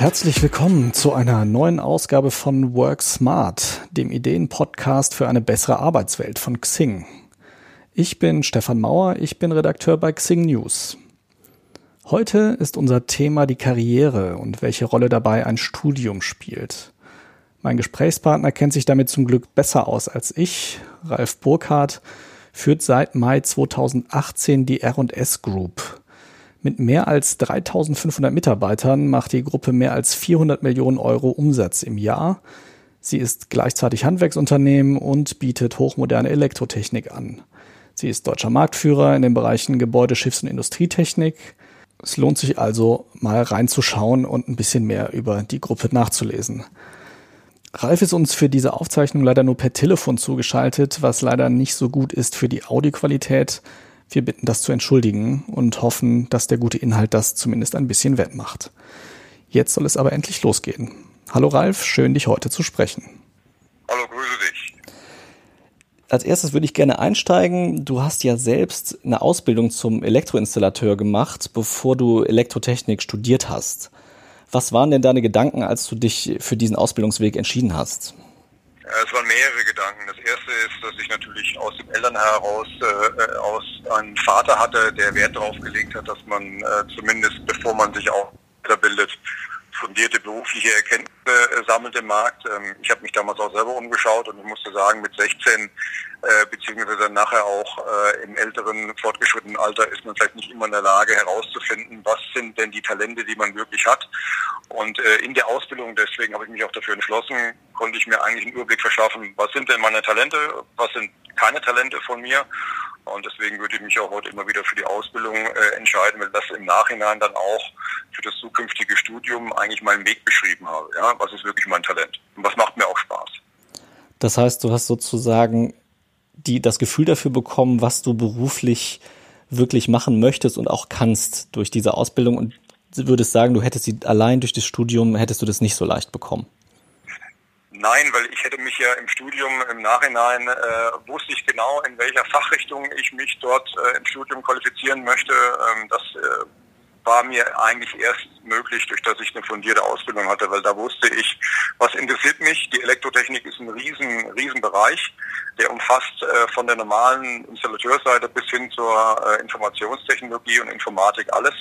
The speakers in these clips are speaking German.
Herzlich willkommen zu einer neuen Ausgabe von Work Smart, dem Ideenpodcast für eine bessere Arbeitswelt von Xing. Ich bin Stefan Mauer, ich bin Redakteur bei Xing News. Heute ist unser Thema die Karriere und welche Rolle dabei ein Studium spielt. Mein Gesprächspartner kennt sich damit zum Glück besser aus als ich. Ralf Burkhardt führt seit Mai 2018 die R&S Group. Mit mehr als 3500 Mitarbeitern macht die Gruppe mehr als 400 Millionen Euro Umsatz im Jahr. Sie ist gleichzeitig Handwerksunternehmen und bietet hochmoderne Elektrotechnik an. Sie ist deutscher Marktführer in den Bereichen Gebäude, Schiffs- und Industrietechnik. Es lohnt sich also mal reinzuschauen und ein bisschen mehr über die Gruppe nachzulesen. Ralf ist uns für diese Aufzeichnung leider nur per Telefon zugeschaltet, was leider nicht so gut ist für die Audioqualität. Wir bitten das zu entschuldigen und hoffen, dass der gute Inhalt das zumindest ein bisschen wettmacht. Jetzt soll es aber endlich losgehen. Hallo Ralf, schön dich heute zu sprechen. Hallo, grüße dich. Als erstes würde ich gerne einsteigen. Du hast ja selbst eine Ausbildung zum Elektroinstallateur gemacht, bevor du Elektrotechnik studiert hast. Was waren denn deine Gedanken, als du dich für diesen Ausbildungsweg entschieden hast? Es waren mehrere Gedanken. Das erste ist, dass ich natürlich aus dem Eltern heraus äh, aus einen Vater hatte, der Wert darauf gelegt hat, dass man äh, zumindest bevor man sich auch weiterbildet, fundierte berufliche Erkenntnisse äh, sammelt im Markt. Ähm, ich habe mich damals auch selber umgeschaut und ich musste sagen, mit 16 äh, beziehungsweise nachher auch äh, im älteren, fortgeschrittenen Alter ist man vielleicht nicht immer in der Lage herauszufinden, was sind denn die Talente, die man wirklich hat. Und äh, in der Ausbildung, deswegen habe ich mich auch dafür entschlossen, konnte ich mir eigentlich einen Überblick verschaffen, was sind denn meine Talente, was sind keine Talente von mir. Und deswegen würde ich mich auch heute immer wieder für die Ausbildung äh, entscheiden, weil das im Nachhinein dann auch für das zukünftige Studium eigentlich meinen Weg beschrieben habe. Ja, was ist wirklich mein Talent? Und was macht mir auch Spaß? Das heißt, du hast sozusagen die, das Gefühl dafür bekommen, was du beruflich wirklich machen möchtest und auch kannst durch diese Ausbildung und würdest sagen, du hättest sie allein durch das Studium, hättest du das nicht so leicht bekommen? Nein, weil ich hätte mich ja im Studium im Nachhinein äh, wusste ich genau, in welcher Fachrichtung ich mich dort äh, im Studium qualifizieren möchte. Ähm, das äh, war mir eigentlich erst möglich, durch dass ich eine fundierte Ausbildung hatte, weil da wusste ich, was interessiert mich. Die Elektrotechnik ist ein riesen, riesen Bereich, der umfasst äh, von der normalen Installateursseite bis hin zur äh, Informationstechnologie und Informatik alles.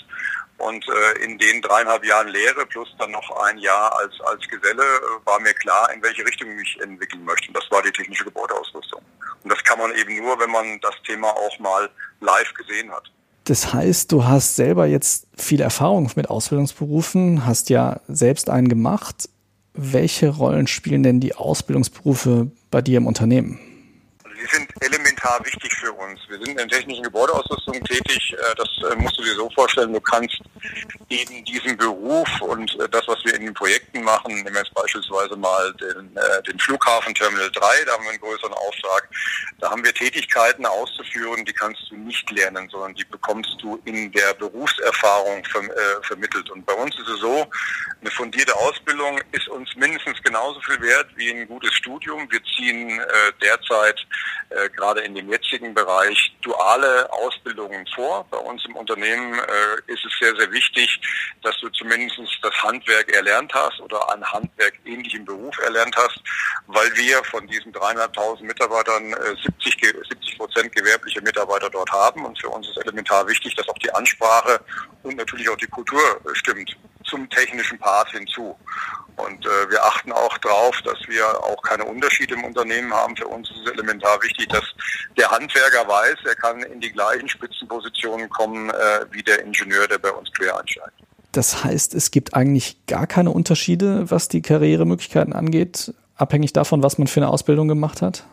Und äh, in den dreieinhalb Jahren Lehre plus dann noch ein Jahr als, als Geselle äh, war mir klar, in welche Richtung ich mich entwickeln möchte. Und das war die technische Gebäudeausrüstung. Und das kann man eben nur, wenn man das Thema auch mal live gesehen hat. Das heißt, du hast selber jetzt viel Erfahrung mit Ausbildungsberufen, hast ja selbst einen gemacht. Welche Rollen spielen denn die Ausbildungsberufe bei dir im Unternehmen? Die sind elementar wichtig für uns. Wir sind in der technischen Gebäudeausrüstung tätig. Äh, das äh, musst du dir so vorstellen. Du kannst eben diesen Beruf und äh, das, was wir in den Projekten machen, nehmen wir jetzt beispielsweise mal den, den Flughafen Terminal 3, da haben wir einen größeren Auftrag. Da haben wir Tätigkeiten auszuführen, die kannst du nicht lernen, sondern die bekommst du in der Berufserfahrung vermittelt. Und bei uns ist es so, eine fundierte Ausbildung ist uns mindestens genauso viel wert wie ein gutes Studium. Wir ziehen derzeit äh, gerade in dem jetzigen Bereich duale Ausbildungen vor. Bei uns im Unternehmen äh, ist es sehr, sehr wichtig, dass du zumindest das Handwerk erlernt hast oder ein Handwerk ähnlich im Beruf erlernt hast, weil wir von diesen dreieinhalbtausend Mitarbeitern äh, 70, 70 Prozent gewerbliche Mitarbeiter dort haben. Und für uns ist elementar wichtig, dass auch die Ansprache und natürlich auch die Kultur äh, stimmt zum technischen Part hinzu. Und äh, wir achten auch darauf, dass wir auch keine Unterschiede im Unternehmen haben. Für uns ist es elementar wichtig, dass der Handwerker weiß, er kann in die gleichen Spitzenpositionen kommen äh, wie der Ingenieur, der bei uns quer einsteigt. Das heißt, es gibt eigentlich gar keine Unterschiede, was die Karrieremöglichkeiten angeht, abhängig davon, was man für eine Ausbildung gemacht hat?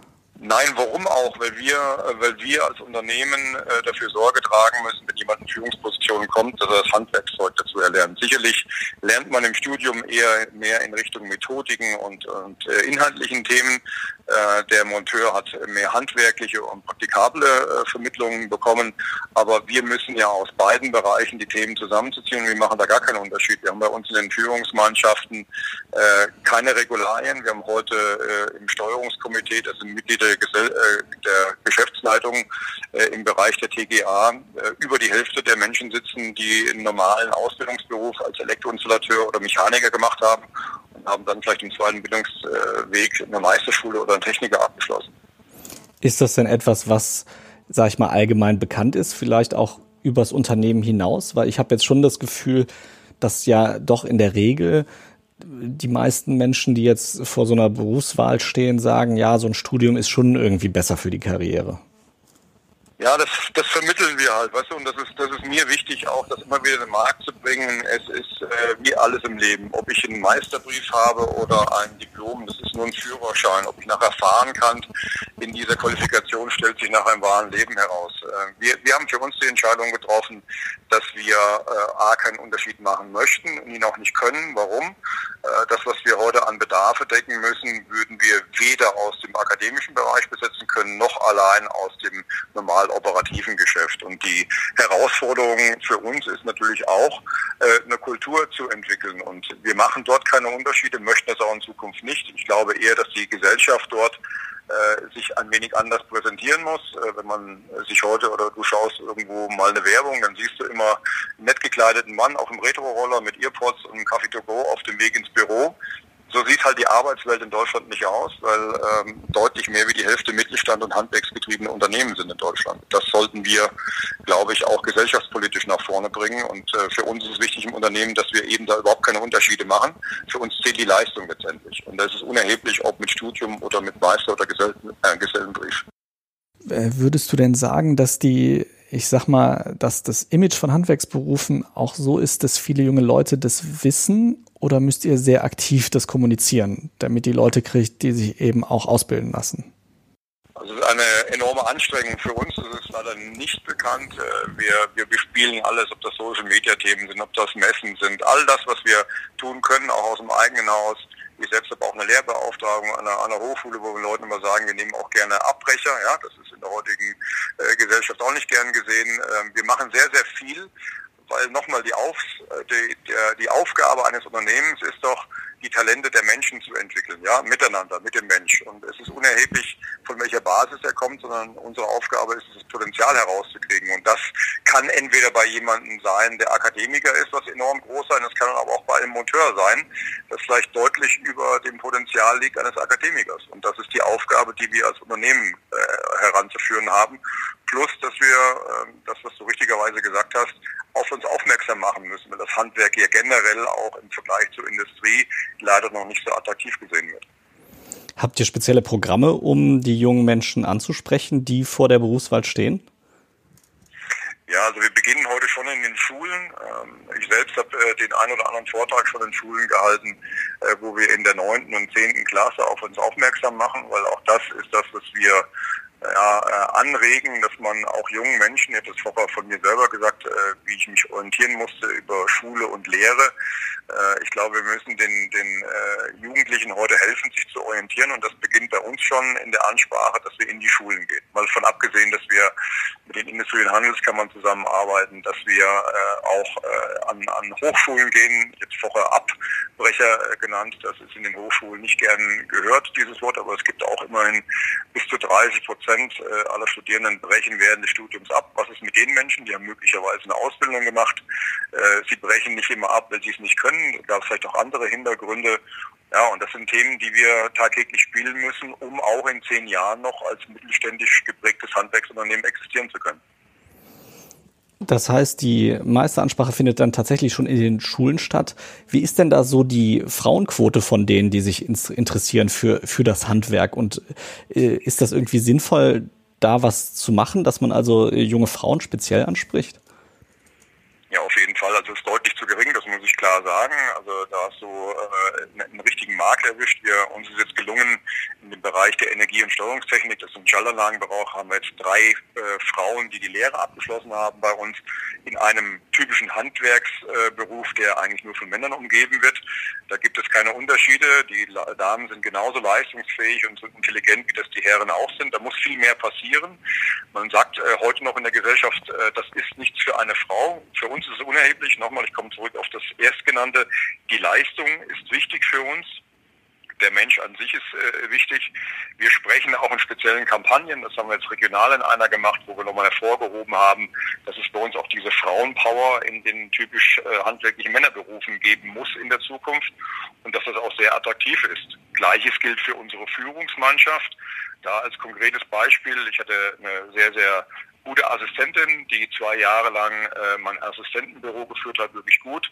Nein, warum auch? Weil wir, äh, weil wir als Unternehmen äh, dafür Sorge tragen müssen, wenn jemand in Führungspositionen kommt, dass er das Handwerkszeug dazu erlernt. Sicherlich lernt man im Studium eher mehr in Richtung Methodiken und, und äh, inhaltlichen Themen. Der Monteur hat mehr handwerkliche und praktikable Vermittlungen bekommen. Aber wir müssen ja aus beiden Bereichen die Themen zusammenzuziehen. Wir machen da gar keinen Unterschied. Wir haben bei uns in den Führungsmannschaften keine Regularien. Wir haben heute im Steuerungskomitee, das sind Mitglieder der, Gesell äh, der Geschäftsleitung äh, im Bereich der TGA äh, über die Hälfte der Menschen sitzen, die einen normalen Ausbildungsberuf als Elektroinstallateur oder Mechaniker gemacht haben und haben dann vielleicht im zweiten Bildungsweg eine Meisterschule oder einen Techniker abgeschlossen. Ist das denn etwas, was, sag ich mal, allgemein bekannt ist, vielleicht auch übers Unternehmen hinaus? Weil ich habe jetzt schon das Gefühl, dass ja doch in der Regel die meisten Menschen, die jetzt vor so einer Berufswahl stehen, sagen, ja, so ein Studium ist schon irgendwie besser für die Karriere. Ja, das, das vermitteln wir halt, weißt du, und das ist, das ist mir wichtig auch, das immer wieder in den Markt zu bringen. Es ist äh, wie alles im Leben. Ob ich einen Meisterbrief habe oder ein Diplom, das ist nur ein Führerschein. Ob ich nachher fahren kann, in dieser Qualifikation stellt sich nach einem wahren Leben heraus. Äh, wir, wir haben für uns die Entscheidung getroffen, dass wir äh, A, keinen Unterschied machen möchten und ihn auch nicht können. Warum? Äh, das, was wir heute an Bedarfe decken müssen, würden wir weder aus dem akademischen Bereich besetzen können, noch allein aus dem normalen normal operativen Geschäft. Und die Herausforderung für uns ist natürlich auch, äh, eine Kultur zu entwickeln. Und wir machen dort keine Unterschiede, möchten das auch in Zukunft nicht. Ich glaube eher, dass die Gesellschaft dort äh, sich ein wenig anders präsentieren muss. Äh, wenn man sich heute oder du schaust irgendwo mal eine Werbung, dann siehst du immer einen nett gekleideten Mann auf dem Retro-Roller mit Earpods und einem Kaffee to go auf dem Weg ins Büro so sieht halt die Arbeitswelt in Deutschland nicht aus, weil ähm, deutlich mehr wie die Hälfte Mittelstand und handwerksgetriebene Unternehmen sind in Deutschland. Das sollten wir, glaube ich, auch gesellschaftspolitisch nach vorne bringen. Und äh, für uns ist es wichtig im Unternehmen, dass wir eben da überhaupt keine Unterschiede machen. Für uns zählt die Leistung letztendlich. Und das ist unerheblich, ob mit Studium oder mit Meister oder Gesell äh, Gesellenbrief. Äh, würdest du denn sagen, dass die ich sag mal, dass das Image von Handwerksberufen auch so ist, dass viele junge Leute das wissen oder müsst ihr sehr aktiv das kommunizieren, damit die Leute kriegt, die sich eben auch ausbilden lassen? Also eine enorme Anstrengung für uns. Das ist leider nicht bekannt. Äh, wir, wir bespielen alles, ob das Social Media Themen sind, ob das Messen sind, all das, was wir tun können, auch aus dem eigenen Haus. Ich selbst habe auch eine Lehrbeauftragung an einer, an einer Hochschule, wo wir Leuten immer sagen, wir nehmen auch gerne Abbrecher. Ja, das ist in der heutigen äh, Gesellschaft auch nicht gern gesehen. Ähm, wir machen sehr, sehr viel, weil nochmal die, Auf, äh, die, die Aufgabe eines Unternehmens ist doch, die Talente der Menschen zu entwickeln, ja, miteinander, mit dem Mensch. Und es ist unerheblich, von welcher Basis er kommt, sondern unsere Aufgabe ist es, das Potenzial herauszukriegen. Und das kann entweder bei jemandem sein, der Akademiker ist, was enorm groß sein, das kann aber auch bei einem Monteur sein, das vielleicht deutlich über dem Potenzial liegt eines Akademikers. Und das ist die Aufgabe, die wir als Unternehmen äh, heranzuführen haben. Plus, dass wir, äh, das, was du richtigerweise gesagt hast, auf uns aufmerksam machen müssen, weil das Handwerk hier generell auch im Vergleich zur Industrie leider noch nicht so attraktiv gesehen wird. Habt ihr spezielle Programme, um die jungen Menschen anzusprechen, die vor der Berufswahl stehen? Ja, also wir beginnen heute schon in den Schulen. Ähm, ich selbst habe äh, den einen oder anderen Vortrag schon in Schulen gehalten, äh, wo wir in der neunten und zehnten Klasse auf uns aufmerksam machen, weil auch das ist das, was wir ja, äh, anregen, dass man auch jungen Menschen, ich habe das vorher von mir selber gesagt, äh, wie ich mich orientieren musste über Schule und Lehre. Äh, ich glaube, wir müssen den, den Jugendlichen heute helfen, sich zu orientieren und das beginnt bei uns schon in der Ansprache, dass wir in die Schulen gehen. Mal von abgesehen, dass wir mit den Industrie- und Handelskammern zusammenarbeiten, dass wir auch an, an Hochschulen gehen, jetzt vorher Abbrecher genannt, das ist in den Hochschulen nicht gern gehört, dieses Wort, aber es gibt auch immerhin bis zu 30 Prozent Prozent äh, aller Studierenden brechen während des Studiums ab. Was ist mit den Menschen? Die haben möglicherweise eine Ausbildung gemacht. Äh, sie brechen nicht immer ab, weil sie es nicht können. Da gab es vielleicht auch andere Hintergründe. Ja, und das sind Themen, die wir tagtäglich spielen müssen, um auch in zehn Jahren noch als mittelständisch geprägtes Handwerksunternehmen existieren zu können. Das heißt, die meiste Ansprache findet dann tatsächlich schon in den Schulen statt. Wie ist denn da so die Frauenquote von denen, die sich interessieren für, für das Handwerk? Und äh, ist das irgendwie sinnvoll, da was zu machen, dass man also junge Frauen speziell anspricht? Ja, auf jeden Fall. Also es ist deutlich zu gering, das muss ich klar sagen. Also da hast du äh, einen richtigen Markt erwischt. Wir, uns ist jetzt gelungen, in dem Bereich der Energie- und Steuerungstechnik, das ist ein Schaltanlagenbereich, haben wir jetzt drei äh, Frauen, die die Lehre abgeschlossen haben bei uns, in einem typischen Handwerksberuf, äh, der eigentlich nur von Männern umgeben wird. Da gibt es keine Unterschiede. Die Damen sind genauso leistungsfähig und so intelligent, wie das die Herren auch sind. Da muss viel mehr passieren. Man sagt äh, heute noch in der Gesellschaft, äh, das ist nichts für eine Frau. Für uns ist es unerheblich. Nochmal, ich komme zurück auf das Erstgenannte. Die Leistung ist wichtig für uns. der Mensch an sich ist äh, wichtig. Wir sprechen auch in speziellen Kampagnen, das haben wir jetzt regional in einer gemacht, wo wir nochmal hervorgehoben haben, dass es bei uns auch diese Frauenpower in den typisch äh, handwerklichen Männerberufen geben muss in der Zukunft und dass das auch sehr attraktiv ist. Gleiches gilt für unsere Führungsmannschaft. Da als konkretes Beispiel, ich hatte eine sehr, sehr gute Assistentin, die zwei Jahre lang äh, mein Assistentenbüro geführt hat, wirklich gut.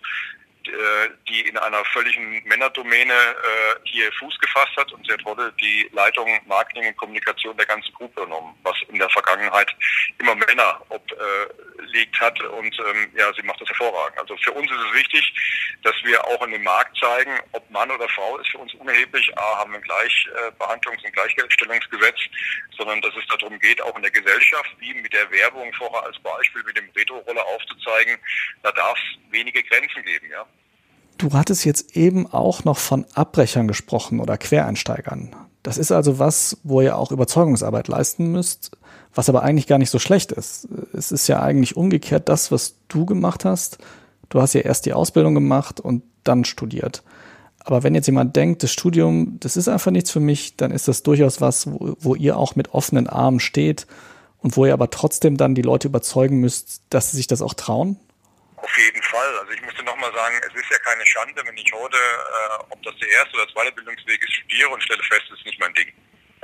Äh, die in einer völligen Männerdomäne äh, hier Fuß gefasst hat und sie hat heute die Leitung Marketing und Kommunikation der ganzen Gruppe genommen, was in der Vergangenheit immer Männer obliegt hat und ähm, ja, sie macht das hervorragend. Also für uns ist es wichtig, dass wir auch in dem Markt zeigen, ob Mann oder Frau ist für uns unerheblich. A, haben wir ein Gleichbehandlungs- und Gleichgestellungsgesetz, sondern dass es darum geht, auch in der Gesellschaft, wie mit der Werbung vorher als Beispiel mit dem Retro-Roller aufzuzeigen, da darf es wenige Grenzen geben, ja. Du hattest jetzt eben auch noch von Abbrechern gesprochen oder Quereinsteigern. Das ist also was, wo ihr auch Überzeugungsarbeit leisten müsst, was aber eigentlich gar nicht so schlecht ist. Es ist ja eigentlich umgekehrt das, was du gemacht hast. Du hast ja erst die Ausbildung gemacht und dann studiert. Aber wenn jetzt jemand denkt, das Studium, das ist einfach nichts für mich, dann ist das durchaus was, wo, wo ihr auch mit offenen Armen steht und wo ihr aber trotzdem dann die Leute überzeugen müsst, dass sie sich das auch trauen? Auf jeden Fall. Also ich musste nochmal sagen, es ist ja keine Schande, wenn ich heute, äh, ob das der erste oder zweite Bildungsweg ist, studiere und stelle fest, es ist nicht mein Ding.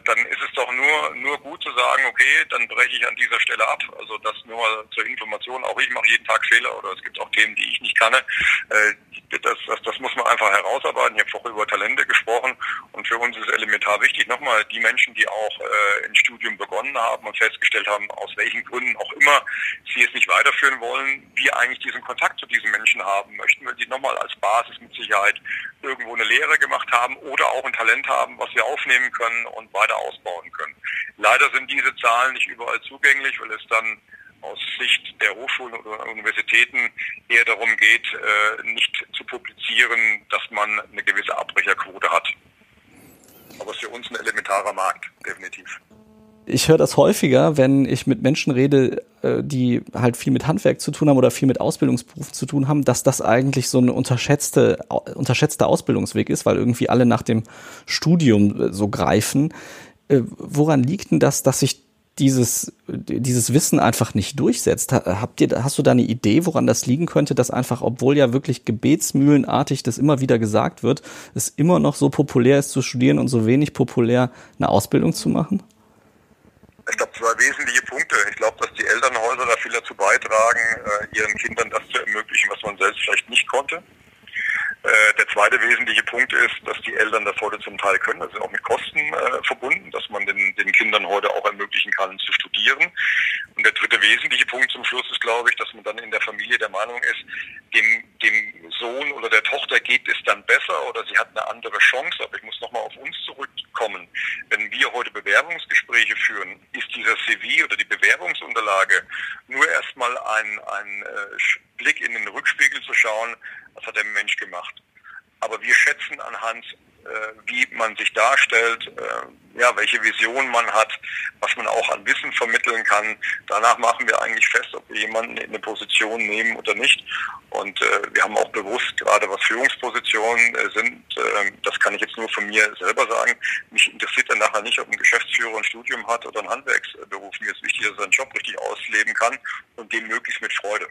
Dann ist es doch nur, nur gut zu sagen, okay, dann breche ich an dieser Stelle ab. Also das nur zur Information. Auch ich mache jeden Tag Fehler oder es gibt auch Themen, die ich nicht kann. Äh, das, das, das muss man einfach herausarbeiten. Ich habe vorher über Talente gesprochen und für uns ist elementar wichtig, nochmal die Menschen, die auch äh, ein Studium begonnen haben und festgestellt haben, aus welchen Gründen auch immer sie es nicht weiterführen wollen, wir eigentlich diesen Kontakt zu diesen Menschen haben möchten, weil die nochmal als Basis mit Sicherheit irgendwo eine Lehre gemacht haben oder auch ein Talent haben, was wir aufnehmen können und weiter ausbauen können. Leider sind diese Zahlen nicht überall zugänglich, weil es dann aus Sicht der Hochschulen oder Universitäten eher darum geht, äh, nicht zu publizieren, dass man eine gewisse Abbrecherquote hat. Aber es ist für uns ein elementarer Markt, definitiv. Ich höre das häufiger, wenn ich mit Menschen rede, äh, die halt viel mit Handwerk zu tun haben oder viel mit Ausbildungsberufen zu tun haben, dass das eigentlich so ein unterschätzte, unterschätzter Ausbildungsweg ist, weil irgendwie alle nach dem Studium äh, so greifen. Woran liegt denn das, dass sich dieses, dieses Wissen einfach nicht durchsetzt. Habt ihr, hast du da eine Idee, woran das liegen könnte, dass einfach, obwohl ja wirklich gebetsmühlenartig das immer wieder gesagt wird, es immer noch so populär ist zu studieren und so wenig populär eine Ausbildung zu machen? Ich glaube, zwei wesentliche Punkte. Ich glaube, dass die Elternhäuser da viel dazu beitragen, äh, ihren Kindern das zu ermöglichen, was man selbst vielleicht nicht konnte. Äh, der zweite wesentliche Punkt ist, dass die Eltern das heute zum Teil können. Das ist auch mit Kosten äh, verbunden, dass man den, den Kindern heute auch ermöglichen kann zu studieren. Und der dritte wesentliche Punkt zum Schluss ist, glaube ich, dass man dann in der Familie der Meinung ist, dem, dem Sohn oder der Tochter geht es dann besser oder sie hat eine andere Chance. Aber ich muss nochmal auf uns zurückkommen. Wenn wir heute Bewerbungsgespräche führen, ist dieser CV oder die Bewerbungsunterlage nur erstmal ein, ein äh, Blick in den Rückspiegel zu schauen, was hat der Mensch gemacht. Aber wir schätzen anhand, äh, wie man sich darstellt, äh, ja, welche Vision man hat, was man auch an Wissen vermitteln kann. Danach machen wir eigentlich fest, ob wir jemanden in eine Position nehmen oder nicht. Und äh, wir haben auch bewusst, gerade was Führungspositionen äh, sind, äh, das kann ich jetzt nur von mir selber sagen, mich interessiert dann nachher nicht, ob ein Geschäftsführer ein Studium hat oder ein Handwerksberuf. Mir ist wichtig, dass er seinen Job richtig ausleben kann und dem möglichst mit Freude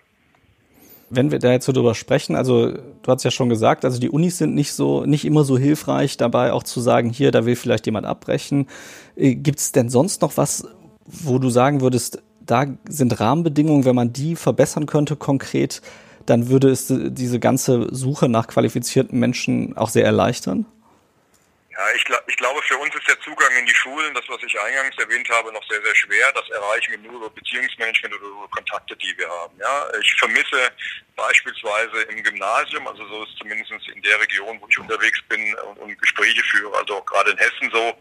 wenn wir da jetzt so drüber sprechen, also du hast ja schon gesagt, also die Unis sind nicht so, nicht immer so hilfreich dabei, auch zu sagen, hier, da will vielleicht jemand abbrechen. Äh, Gibt es denn sonst noch was, wo du sagen würdest, da sind Rahmenbedingungen, wenn man die verbessern könnte konkret, dann würde es diese ganze Suche nach qualifizierten Menschen auch sehr erleichtern? Ja, ich, ich glaube, für uns ist der Zugang in die Schulen, das, was ich eingangs erwähnt habe, noch sehr, sehr schwer. Das erreichen wir nur über Beziehungsmanagement oder über Kontakte, die wir haben. Ja, ich vermisse beispielsweise im Gymnasium, also so ist zumindest in der Region, wo ich unterwegs bin und, und Gespräche führe, also auch gerade in Hessen so,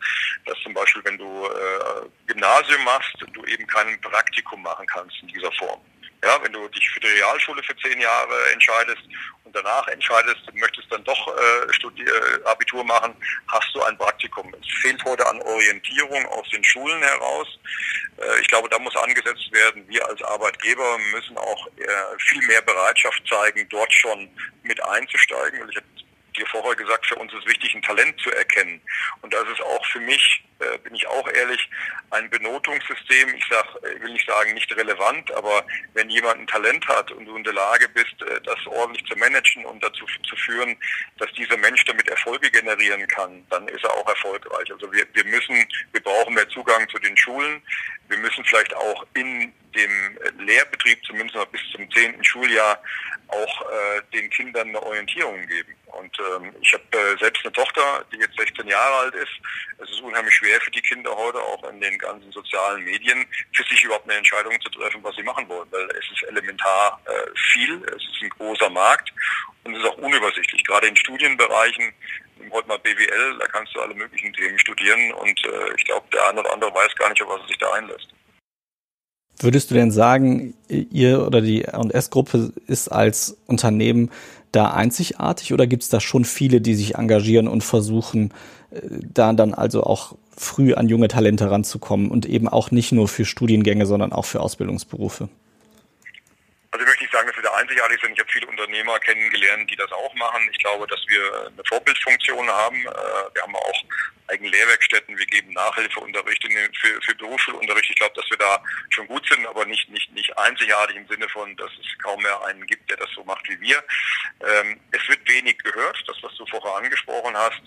dass zum Beispiel, wenn du äh, Gymnasium machst, du eben kein Praktikum machen kannst in dieser Form. Ja, wenn du dich für die Realschule für zehn Jahre entscheidest und danach entscheidest, dann doch äh, äh, Abitur machen, hast du ein Praktikum. Es fehlt heute an Orientierung aus den Schulen heraus. Äh, ich glaube, da muss angesetzt werden. Wir als Arbeitgeber müssen auch äh, viel mehr Bereitschaft zeigen, dort schon mit einzusteigen. Weil ich dir vorher gesagt, für uns ist wichtig, ein Talent zu erkennen. Und das ist auch für mich, äh, bin ich auch ehrlich, ein Benotungssystem. Ich sag, ich will nicht sagen nicht relevant, aber wenn jemand ein Talent hat und du in der Lage bist, äh, das ordentlich zu managen und dazu zu führen, dass dieser Mensch damit Erfolge generieren kann, dann ist er auch erfolgreich. Also wir, wir müssen, wir brauchen mehr Zugang zu den Schulen. Wir müssen vielleicht auch in dem Lehrbetrieb zumindest noch bis zum zehnten Schuljahr auch äh, den Kindern eine Orientierung geben. Und ähm, ich habe äh, selbst eine Tochter, die jetzt 16 Jahre alt ist. Es ist unheimlich schwer für die Kinder heute, auch in den ganzen sozialen Medien, für sich überhaupt eine Entscheidung zu treffen, was sie machen wollen. Weil es ist elementar äh, viel, es ist ein großer Markt und es ist auch unübersichtlich. Gerade in Studienbereichen, heute mal BWL, da kannst du alle möglichen Themen studieren und äh, ich glaube, der eine oder andere weiß gar nicht, auf was er sich da einlässt. Würdest du denn sagen, ihr oder die R&S-Gruppe ist als Unternehmen da einzigartig oder gibt es da schon viele, die sich engagieren und versuchen, äh, da dann also auch früh an junge Talente ranzukommen und eben auch nicht nur für Studiengänge, sondern auch für Ausbildungsberufe? Also ich einzigartig sind. Ich habe viele Unternehmer kennengelernt, die das auch machen. Ich glaube, dass wir eine Vorbildfunktion haben. Äh, wir haben auch eigene Lehrwerkstätten. Wir geben Nachhilfeunterricht für, für Berufsschulunterricht. Ich glaube, dass wir da schon gut sind, aber nicht, nicht, nicht einzigartig im Sinne von, dass es kaum mehr einen gibt, der das so macht wie wir. Ähm, es wird wenig gehört, das, was du vorher angesprochen hast.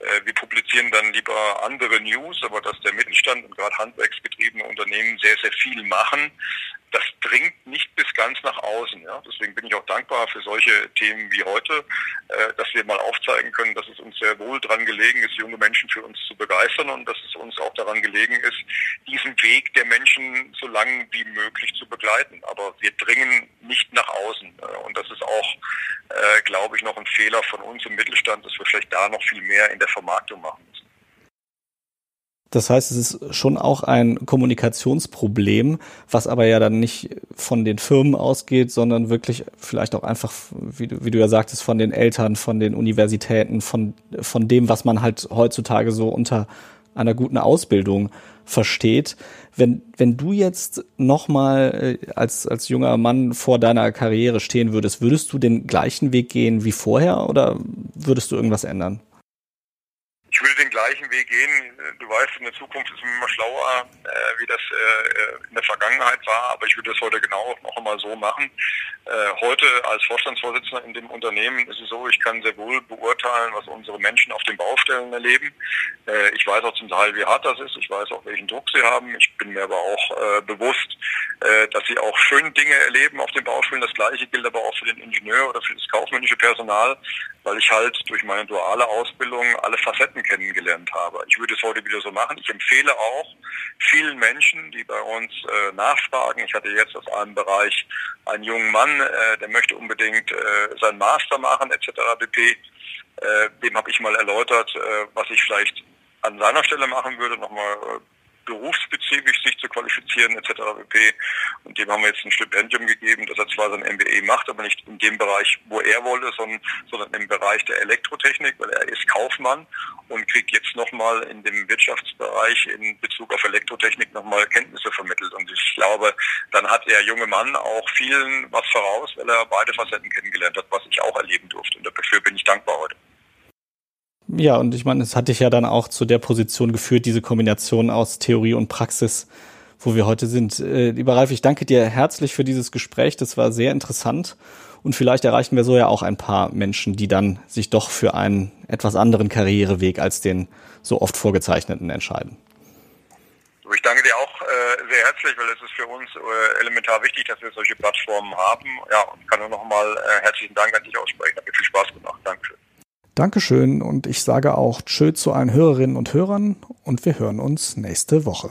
Äh, wir publizieren dann lieber andere News, aber dass der Mittelstand und gerade handwerksgetriebene Unternehmen sehr, sehr viel machen, das dringt nicht bis ganz nach außen. Ja? Deswegen bin ich auch dankbar für solche Themen wie heute, äh, dass wir mal aufzeigen können, dass es uns sehr wohl daran gelegen ist, junge Menschen für uns zu begeistern und dass es uns auch daran gelegen ist, diesen Weg der Menschen so lang wie möglich zu begleiten. Aber wir dringen nicht nach außen. Äh, und das ist auch, glaube ich, noch ein Fehler von uns im Mittelstand, dass wir vielleicht da noch viel mehr in der Vermarktung machen müssen. Das heißt, es ist schon auch ein Kommunikationsproblem, was aber ja dann nicht von den Firmen ausgeht, sondern wirklich vielleicht auch einfach, wie du, wie du ja sagtest, von den Eltern, von den Universitäten, von, von dem, was man halt heutzutage so unter einer guten Ausbildung versteht. Wenn, wenn du jetzt nochmal äh, als, als junger Mann vor deiner Karriere stehen würdest, würdest du den gleichen Weg gehen wie vorher oder würdest du irgendwas ändern? ich würde gleichen Weg gehen. Du weißt, in der Zukunft ist man immer schlauer, äh, wie das äh, in der Vergangenheit war, aber ich würde das heute genau noch einmal so machen. Äh, heute als Vorstandsvorsitzender in dem Unternehmen ist es so, ich kann sehr wohl beurteilen, was unsere Menschen auf den Baustellen erleben. Äh, ich weiß auch zum Teil, wie hart das ist. Ich weiß auch, welchen Druck sie haben. Ich bin mir aber auch äh, bewusst, äh, dass sie auch schöne Dinge erleben auf den Baustellen. Das Gleiche gilt aber auch für den Ingenieur oder für das kaufmännische Personal, weil ich halt durch meine duale Ausbildung alle Facetten kennengelernt habe. Ich würde es heute wieder so machen. Ich empfehle auch vielen Menschen, die bei uns äh, nachfragen. Ich hatte jetzt aus einem Bereich einen jungen Mann, äh, der möchte unbedingt äh, seinen Master machen etc. pp. Äh, dem habe ich mal erläutert, äh, was ich vielleicht an seiner Stelle machen würde, nochmal äh, berufsspezifisch sich zu qualifizieren etc. pp. Und dem haben wir jetzt ein Stipendium gegeben, dass er zwar sein MBA macht, aber nicht in dem Bereich, wo er wollte, sondern, sondern im Bereich der Elektrotechnik, weil er ist Kaufmann und kriegt jetzt nochmal in dem Wirtschaftsbereich in Bezug auf Elektrotechnik nochmal Kenntnisse vermittelt. Und ich glaube, dann hat der junge Mann auch vielen was voraus, weil er beide Facetten kennengelernt hat, was ich auch erleben durfte. Und dafür bin ich dankbar heute. Ja, und ich meine, es hat dich ja dann auch zu der Position geführt, diese Kombination aus Theorie und Praxis, wo wir heute sind. Äh, lieber Ralf, ich danke dir herzlich für dieses Gespräch. Das war sehr interessant. Und vielleicht erreichen wir so ja auch ein paar Menschen, die dann sich doch für einen etwas anderen Karriereweg als den so oft vorgezeichneten entscheiden. Ich danke dir auch äh, sehr herzlich, weil es ist für uns äh, elementar wichtig, dass wir solche Plattformen haben. Ja, und kann nur noch mal äh, herzlichen Dank an dich aussprechen. Hat mir viel Spaß gemacht. Dankeschön. Dankeschön und ich sage auch Tschö zu allen Hörerinnen und Hörern und wir hören uns nächste Woche.